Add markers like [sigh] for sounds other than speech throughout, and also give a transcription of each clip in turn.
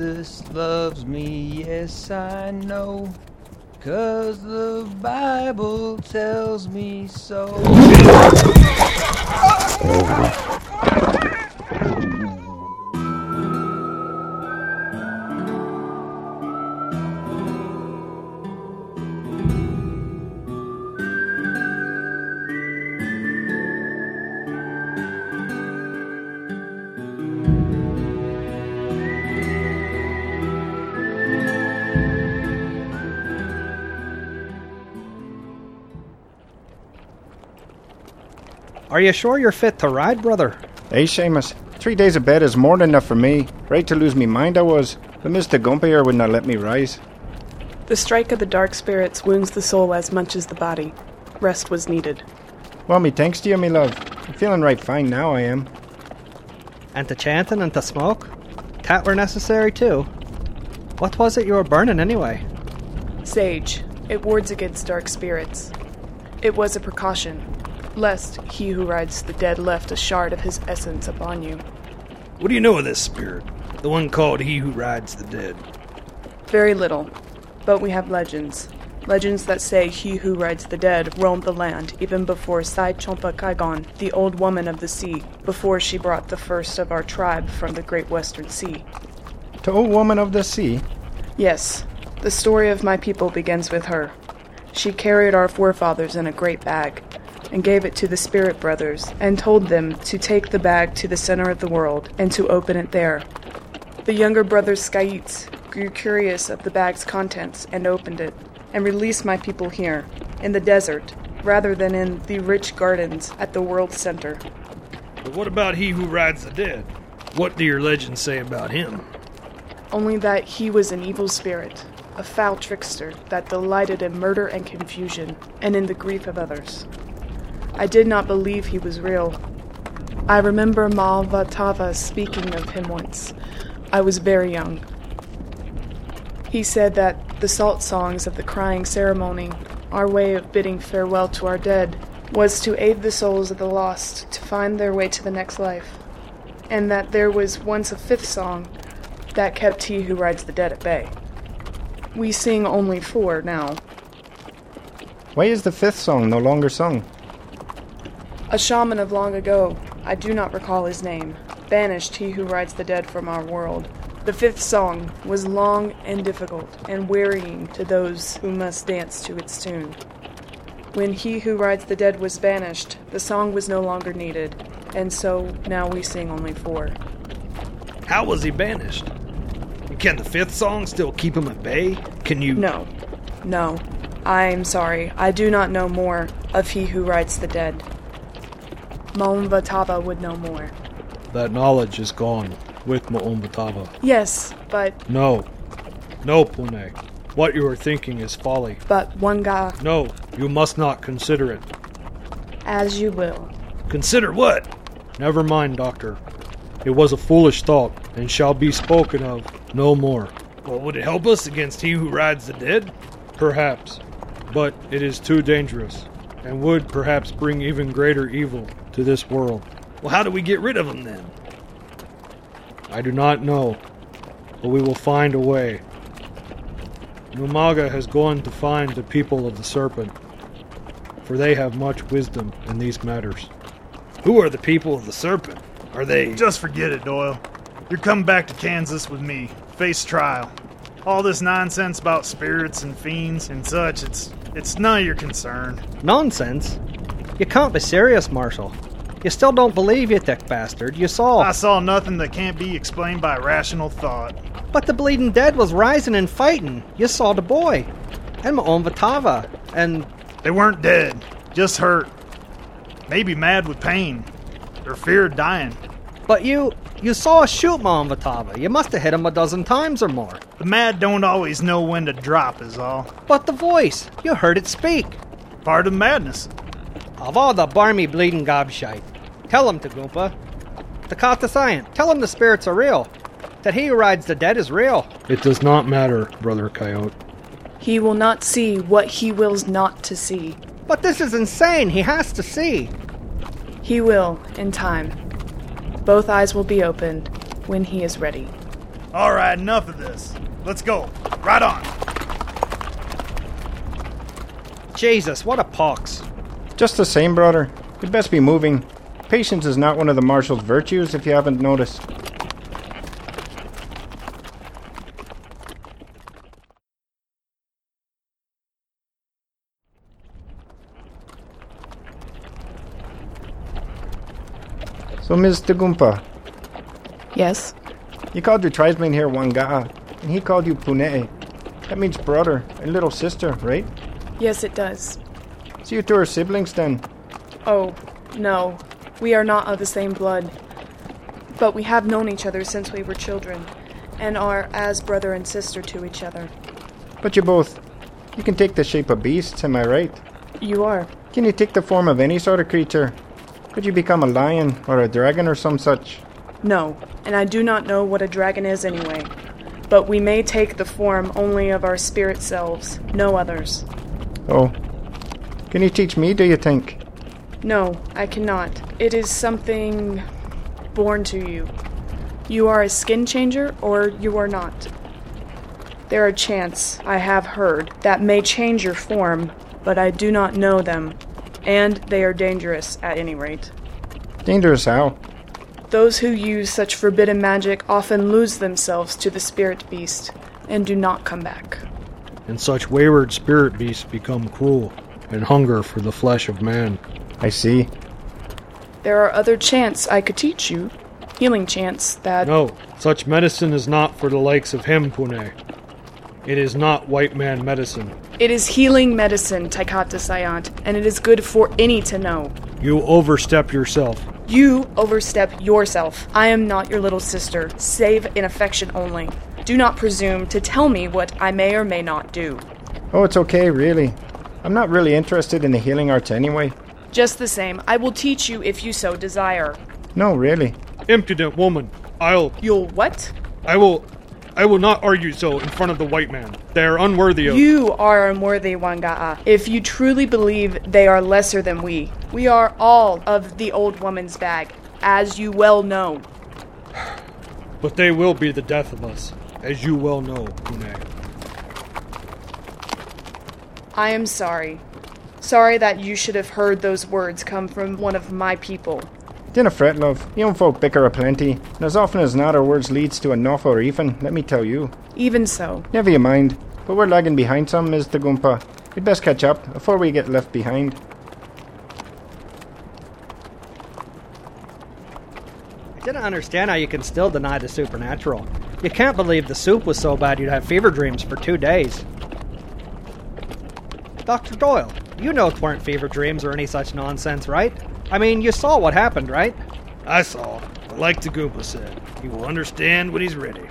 Jesus loves me, yes I know. Cause the Bible tells me so. Are you sure you're fit to ride, brother? Hey, Seamus. Three days of bed is more than enough for me. Right to lose me mind I was. But Mr. Gumpy here would not let me rise. The strike of the dark spirits wounds the soul as much as the body. Rest was needed. Well, me thanks to you, me love. I'm feeling right fine now, I am. And to chanting and to smoke? That were necessary too. What was it you were burning anyway? Sage. It wards against dark spirits. It was a precaution, lest he who rides the dead left a shard of his essence upon you. What do you know of this spirit? The one called He Who Rides the Dead. Very little, but we have legends. Legends that say he who rides the dead roamed the land even before Sai Chompa Kaigon, the old woman of the sea, before she brought the first of our tribe from the great western sea. To old woman of the sea? Yes, the story of my people begins with her. She carried our forefathers in a great bag, and gave it to the Spirit Brothers, and told them to take the bag to the center of the world and to open it there. The younger brother Skaitz grew curious of the bag's contents and opened it, and released my people here, in the desert, rather than in the rich gardens at the world center. But what about He Who Rides the Dead? What do your legends say about him? Only that he was an evil spirit, a foul trickster that delighted in murder and confusion, and in the grief of others. I did not believe he was real. I remember Malvatava speaking of him once. I was very young. He said that the salt songs of the crying ceremony, our way of bidding farewell to our dead, was to aid the souls of the lost to find their way to the next life, and that there was once a fifth song that kept he who rides the dead at bay. We sing only four now. Why is the fifth song no longer sung? A shaman of long ago, I do not recall his name, banished he who rides the dead from our world. The fifth song was long and difficult and wearying to those who must dance to its tune. When he who rides the dead was banished, the song was no longer needed, and so now we sing only four. How was he banished? Can the fifth song still keep him at bay? Can you. No, no. I'm sorry, I do not know more of he who rides the dead. Maumvatava would know more. That knowledge is gone with Maumbatava. Yes, but No. No, Pune. What you are thinking is folly. but Wanga, No, you must not consider it. as you will. Consider what? Never mind, Doctor. It was a foolish thought, and shall be spoken of no more. Well, would it help us against he who rides the dead? Perhaps. But it is too dangerous, and would perhaps bring even greater evil to this world. Well, how do we get rid of them then? I do not know, but we will find a way. Numaga has gone to find the people of the serpent, for they have much wisdom in these matters. Who are the people of the serpent? Are they. Hmm, just forget it, Doyle. You're coming back to Kansas with me. Face trial. All this nonsense about spirits and fiends and such, it's it's none of your concern. Nonsense. You can't be serious, Marshal. You still don't believe, you thick bastard. You saw. I saw nothing that can't be explained by rational thought. But the bleeding dead was rising and fighting. You saw the boy. And my own Vatava. And They weren't dead, just hurt. Maybe mad with pain. Or fear of dying. but you you saw us shoot my own Vatava. You must have hit him a dozen times or more. The mad don't always know when to drop, is all. But the voice, you heard it speak. Part of madness. Of all the barmy bleeding gobshite. Tell him, Tagumpa. Takata Sayant, tell him the spirits are real. That he who rides the dead is real. It does not matter, Brother Coyote. He will not see what he wills not to see. But this is insane. He has to see. He will, in time. Both eyes will be opened when he is ready. All right, enough of this. Let's go. Right on. Jesus, what a pox. Just the same, brother. You'd best be moving. Patience is not one of the marshal's virtues, if you haven't noticed. So, Ms. Tagumpa, Yes? you called your tribesman here Wanga'a, and he called you Pune'e. That means brother and little sister, right? Yes, it does. So you two are siblings then? Oh, no. We are not of the same blood. But we have known each other since we were children, and are as brother and sister to each other. But you both. You can take the shape of beasts, am I right? You are. Can you take the form of any sort of creature? Could you become a lion or a dragon or some such? No, and I do not know what a dragon is anyway. But we may take the form only of our spirit selves, no others. Oh. Can you teach me, do you think? No, I cannot. It is something born to you. You are a skin changer, or you are not. There are chants, I have heard, that may change your form, but I do not know them, and they are dangerous at any rate. Dangerous how? Those who use such forbidden magic often lose themselves to the spirit beast and do not come back. And such wayward spirit beasts become cruel and hunger for the flesh of man. I see. There are other chants I could teach you, healing chants that. No, such medicine is not for the likes of him, Pune. It is not white man medicine. It is healing medicine, Taikata Sayant, and it is good for any to know. You overstep yourself. You overstep yourself. I am not your little sister, save in affection only. Do not presume to tell me what I may or may not do. Oh, it's okay, really. I'm not really interested in the healing arts anyway. Just the same, I will teach you if you so desire. No, really. Impudent woman. I'll. You'll what? I will. I will not argue so in front of the white man. They are unworthy of. You are unworthy, Wanga'a. If you truly believe they are lesser than we, we are all of the old woman's bag, as you well know. [sighs] But they will be the death of us, as you well know. I am sorry. Sorry that you should have heard those words come from one of my people. Dinna fret, love. Young folk bicker a plenty, and as often as not our words leads to enough or even, let me tell you. Even so, Never you mind. But we're lagging behind some, Ms. Tagumpa. We'd best catch up before we get left behind. I didn't understand how you can still deny the supernatural. You can't believe the soup was so bad you'd have fever dreams for two days. Dr. Doyle, you know it weren't fever dreams or any such nonsense, right? I mean, you saw what happened, right? I saw. But like Tagumpa said, he will understand when he's ready.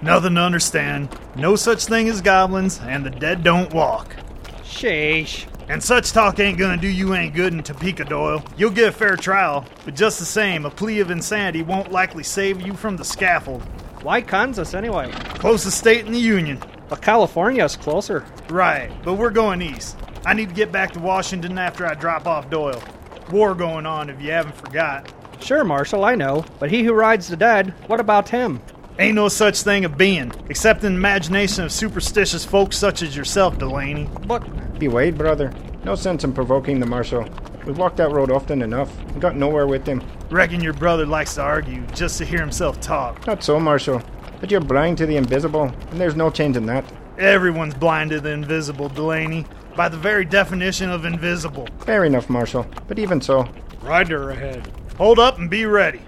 Nothing to understand. No such thing as goblins, and the dead don't walk. Sheesh. And such talk ain't gonna do you any good in Topeka, Doyle. You'll get a fair trial, but just the same, a plea of insanity won't likely save you from the scaffold. Why Kansas anyway? Closest state in the Union. But California's closer. Right, but we're going east. I need to get back to Washington after I drop off Doyle. War going on, if you haven't forgot. Sure, Marshal, I know. But he who rides the dead, what about him? Ain't no such thing of being, except in the imagination of superstitious folks such as yourself, Delaney. But Be wait, brother. No sense in provoking the marshal. We've walked that road often enough and got nowhere with him. Reckon your brother likes to argue just to hear himself talk. Not so, Marshal. But you're blind to the invisible, and there's no changing that. Everyone's blind to the invisible, Delaney. By the very definition of invisible. Fair enough, Marshal. But even so, Rider ahead. Hold up and be ready.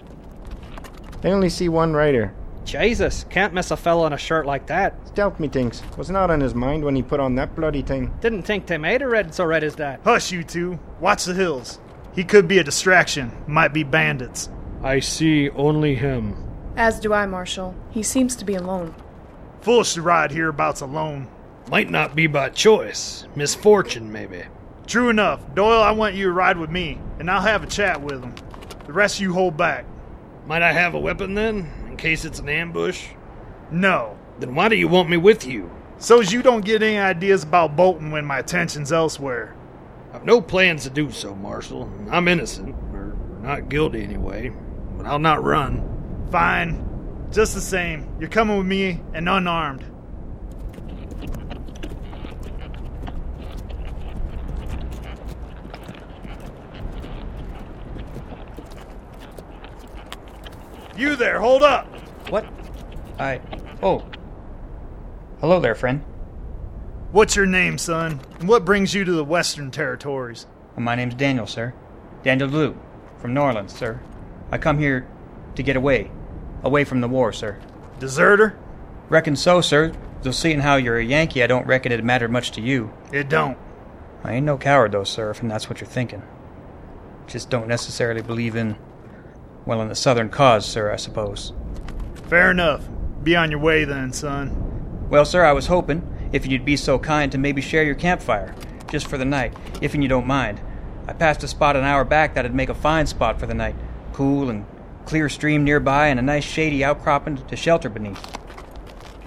I only see one rider. Jesus, can't miss a fellow in a shirt like that. Stealth, methinks, was not on his mind when he put on that bloody thing. Didn't think they made a red so red as that. Hush, you two. Watch the hills. He could be a distraction. Might be bandits. I see only him. as do I, Marshal. He seems to be alone. Foolish to ride hereabouts alone. Might not be by choice. Misfortune, maybe. True enough. Doyle, I want you to ride with me, and I'll have a chat with him. The rest of you hold back. Might I have a weapon then, in case it's an ambush? No. Then why do you want me with you? So as you don't get any ideas about Bolton when my attention's elsewhere. I've no plans to do so, Marshal. I'm innocent, or not guilty anyway, but I'll not run. Fine. Just the same, you're coming with me and unarmed. You there, hold up! What? I. Oh. Hello there, friend. What's your name, son? And what brings you to the Western Territories? Uh, my name's Daniel, sir. Daniel Blue, from New Orleans, sir. I come here to get away. Away from the war, sir. Deserter? Reckon so, sir. Though seeing how you're a Yankee, I don't reckon it mattered much to you. It don't. I ain't no coward, though, sir, if that's what you're thinking. Just don't necessarily believe in, well, in the Southern cause, sir, I suppose. Fair enough. Be on your way then, son. Well, sir, I was hoping, if you'd be so kind, to maybe share your campfire, just for the night, if you don't mind. I passed a spot an hour back that'd make a fine spot for the night. Cool and clear stream nearby and a nice shady outcropping to shelter beneath.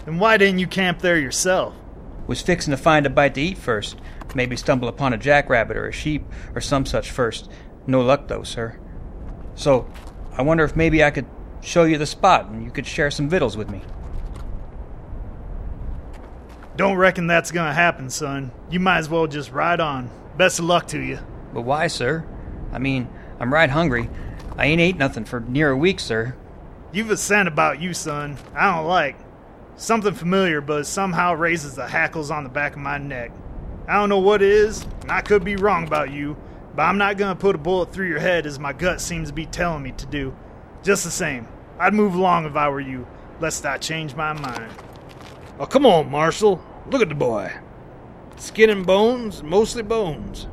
Then why didn't you camp there yourself? Was fixin' to find a bite to eat first. Maybe stumble upon a jackrabbit or a sheep or some such first. No luck though, sir. So, I wonder if maybe I could show you the spot and you could share some victuals with me. Don't reckon that's gonna happen, son. You might as well just ride on. Best of luck to you. But why, sir? I mean, I'm right hungry. I ain't ate nothing for near a week, sir. You've a scent about you, son. I don't like. Something familiar, but it somehow raises the hackles on the back of my neck. I don't know what it is, and I could be wrong about you, but I'm not gonna put a bullet through your head as my gut seems to be telling me to do. Just the same, I'd move along if I were you, lest I change my mind. Oh, come on, Marshal. Look at the boy. Skin and bones, mostly bones.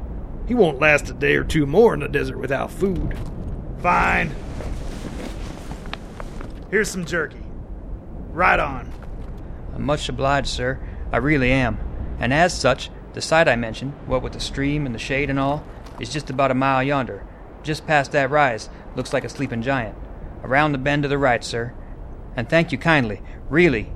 He won't last a day or two more in the desert without food. Fine. Here's some jerky. Right on. I'm much obliged, sir. I really am. And as such, the site I mentioned, what with the stream and the shade and all, is just about a mile yonder. Just past that rise, looks like a sleeping giant. Around the bend to the right, sir. And thank you kindly, really.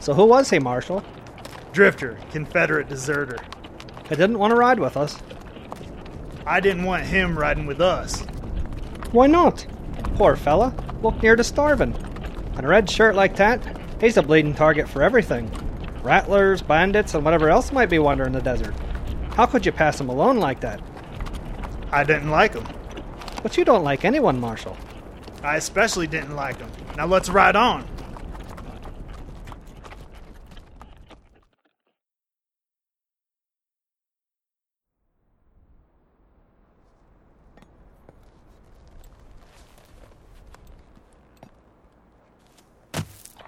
So who was he, Marshal? Drifter, Confederate deserter. He didn't want to ride with us. I didn't want him riding with us. Why not? Poor fella. Look near to starving. And a red shirt like that, he's a bleeding target for everything. Rattlers, bandits, and whatever else might be wandering the desert. How could you pass him alone like that? I didn't like him. But you don't like anyone, Marshal. I especially didn't like him. Now let's ride on.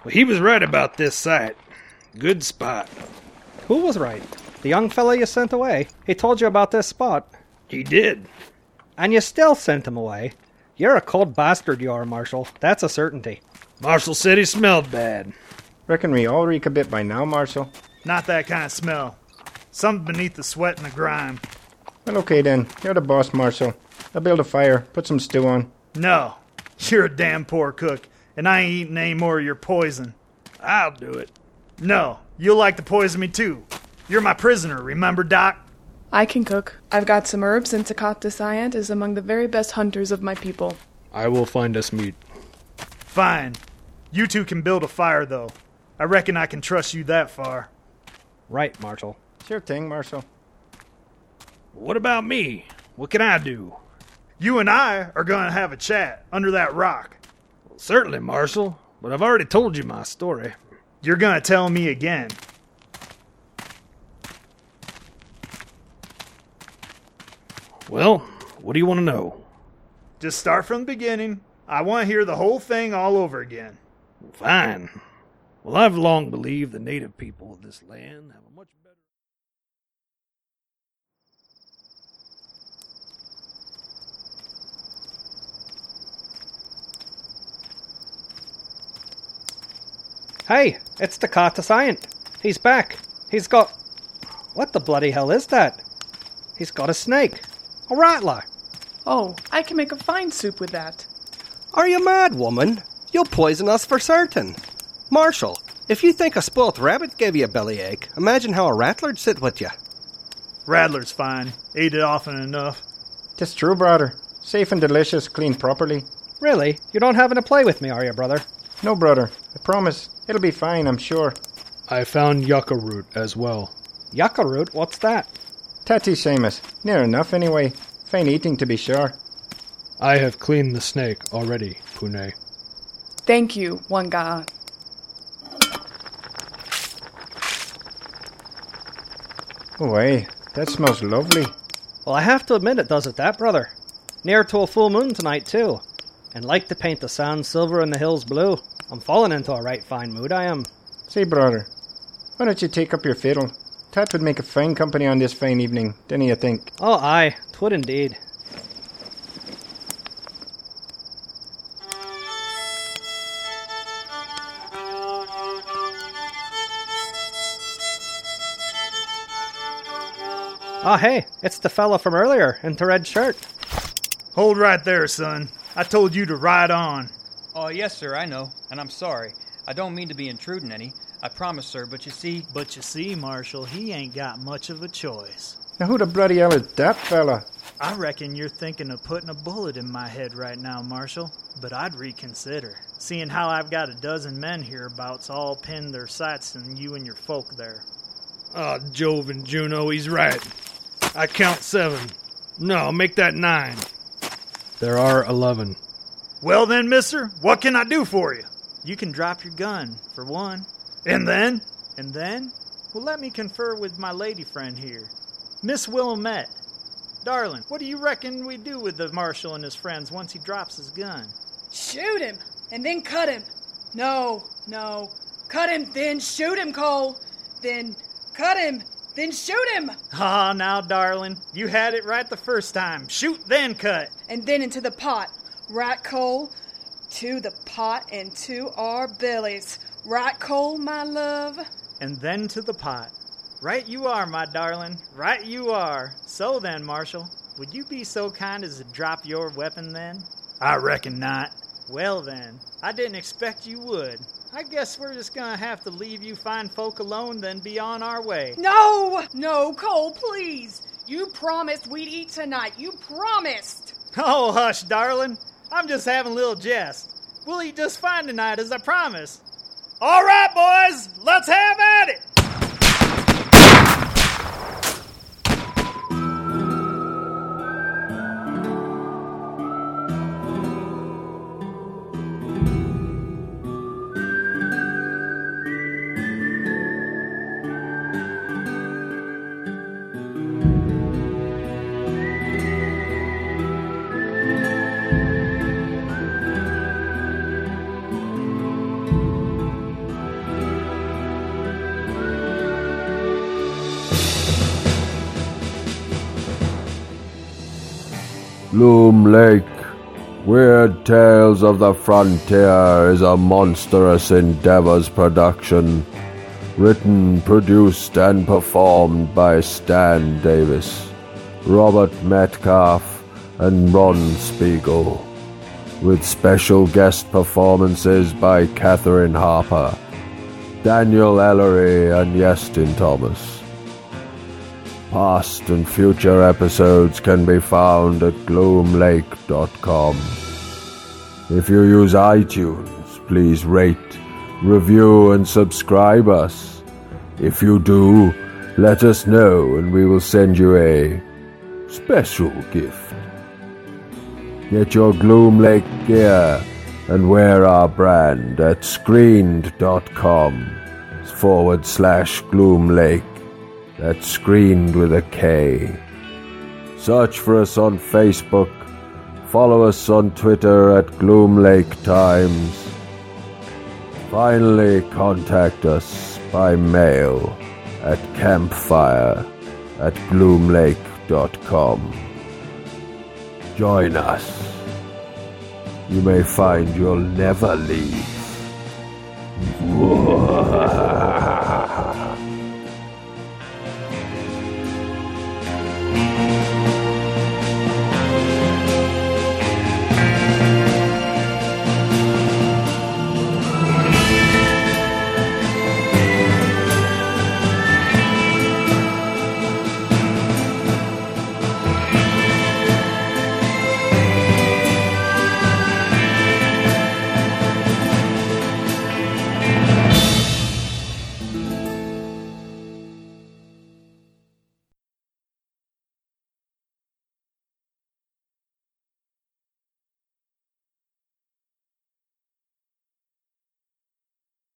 Well, he was right about this site. Good spot. Who was right? The young fellow you sent away. He told you about this spot. He did. And you still sent him away. You're a cold bastard, you are, Marshal. That's a certainty. Marshal said he smelled bad. Reckon we all reek a bit by now, Marshal. Not that kind of smell. Something beneath the sweat and the grime. Well, okay then. You're the boss, Marshal. I'll build a fire, put some stew on. No, you're a damn poor cook, and I ain't eating any more of your poison. I'll do it. No, you'll like to poison me too. You're my prisoner, remember, Doc? I can cook. I've got some herbs, and Takat Desayant is among the very best hunters of my people. I will find us meat. Fine. You two can build a fire, though. I reckon I can trust you that far. Right, Marshal. Sure thing, Marshal. What about me? What can I do? You and I are going to have a chat under that rock. Certainly, Marshal, but I've already told you my story. You're going to tell me again. Well, what do you want to know? Just start from the beginning. I want to hear the whole thing all over again. Fine. Well, I've long believed the native people of this land have a much better. Hey, it's the Cartesiant. He's back. He's got. What the bloody hell is that? He's got a snake. A rattler. Oh, I can make a fine soup with that. Are you mad, woman? You'll poison us for certain. Marshall, if you think a spoilt rabbit gave you a bellyache, imagine how a rattler'd sit with you. Rattler's fine. Eat it often enough. Tis true, brother. Safe and delicious, cleaned properly. Really? You don't having to play with me, are you, brother? No, brother. I promise. It'll be fine, I'm sure. I found yucca root as well. Yucca root? What's that? Tatty Seamus. Near enough, anyway. Fine eating, to be sure. I have cleaned the snake already, Pune. Thank you, one guy. Oh, hey, that smells lovely. Well, I have to admit it does it that, brother. Near to a full moon tonight, too. And like to paint the sand silver and the hills blue. I'm falling into a right fine mood, I am. Say, brother, why don't you take up your fiddle? Tat would make a fine company on this fine evening, didn't you think? Oh, aye, twould indeed. Ah, hey, it's the fella from earlier in the red shirt. Hold right there, son. I told you to ride on. Oh, yes, sir, I know, and I'm sorry. I don't mean to be intruding any. I promise, sir, but you see. But you see, Marshal, he ain't got much of a choice. Now, who the bloody hell is that fella? I reckon you're thinking of putting a bullet in my head right now, Marshal, but I'd reconsider, seeing how I've got a dozen men hereabouts all pinned their sights on you and your folk there. Ah, Jove and Juno, he's right. I count seven. No, make that nine. There are eleven. Well then, mister, what can I do for you? You can drop your gun, for one. And then? And then? Well, let me confer with my lady friend here, Miss Willamette. Darling, what do you reckon we do with the marshal and his friends once he drops his gun? Shoot him, and then cut him. No, no. Cut him, then shoot him, Cole. Then cut him, then shoot him. Ah, now, darling, you had it right the first time. Shoot, then cut. And then into the pot. Right, Cole? To the pot and to our bellies. Right, Cole, my love? And then to the pot. Right you are, my darling. Right you are. So then, Marshal, would you be so kind as to drop your weapon then? I reckon not. Well then, I didn't expect you would. I guess we're just gonna have to leave you fine folk alone, then be on our way. No! No, Cole, please! You promised we'd eat tonight. You promised! Oh, hush, darling. I'm just having a little jest. We'll eat just fine tonight, as I promised. All right, boys, let's have at it. Lake. Weird Tales of the Frontier is a monstrous endeavors production. Written, produced, and performed by Stan Davis, Robert Metcalf, and Ron Spiegel. With special guest performances by Catherine Harper, Daniel Ellery, and Yestin Thomas. Past and future episodes can be found at gloomlake.com. If you use iTunes, please rate, review, and subscribe us. If you do, let us know and we will send you a special gift. Get your Gloom Lake gear and wear our brand at skreened.com forward slash Gloom Lake. That's skreened with a K. Search for us on Facebook. Follow us on Twitter at Gloom Lake Times. Finally, contact us by mail at campfire at gloomlake.com. Join us. You may find you'll never leave. [laughs]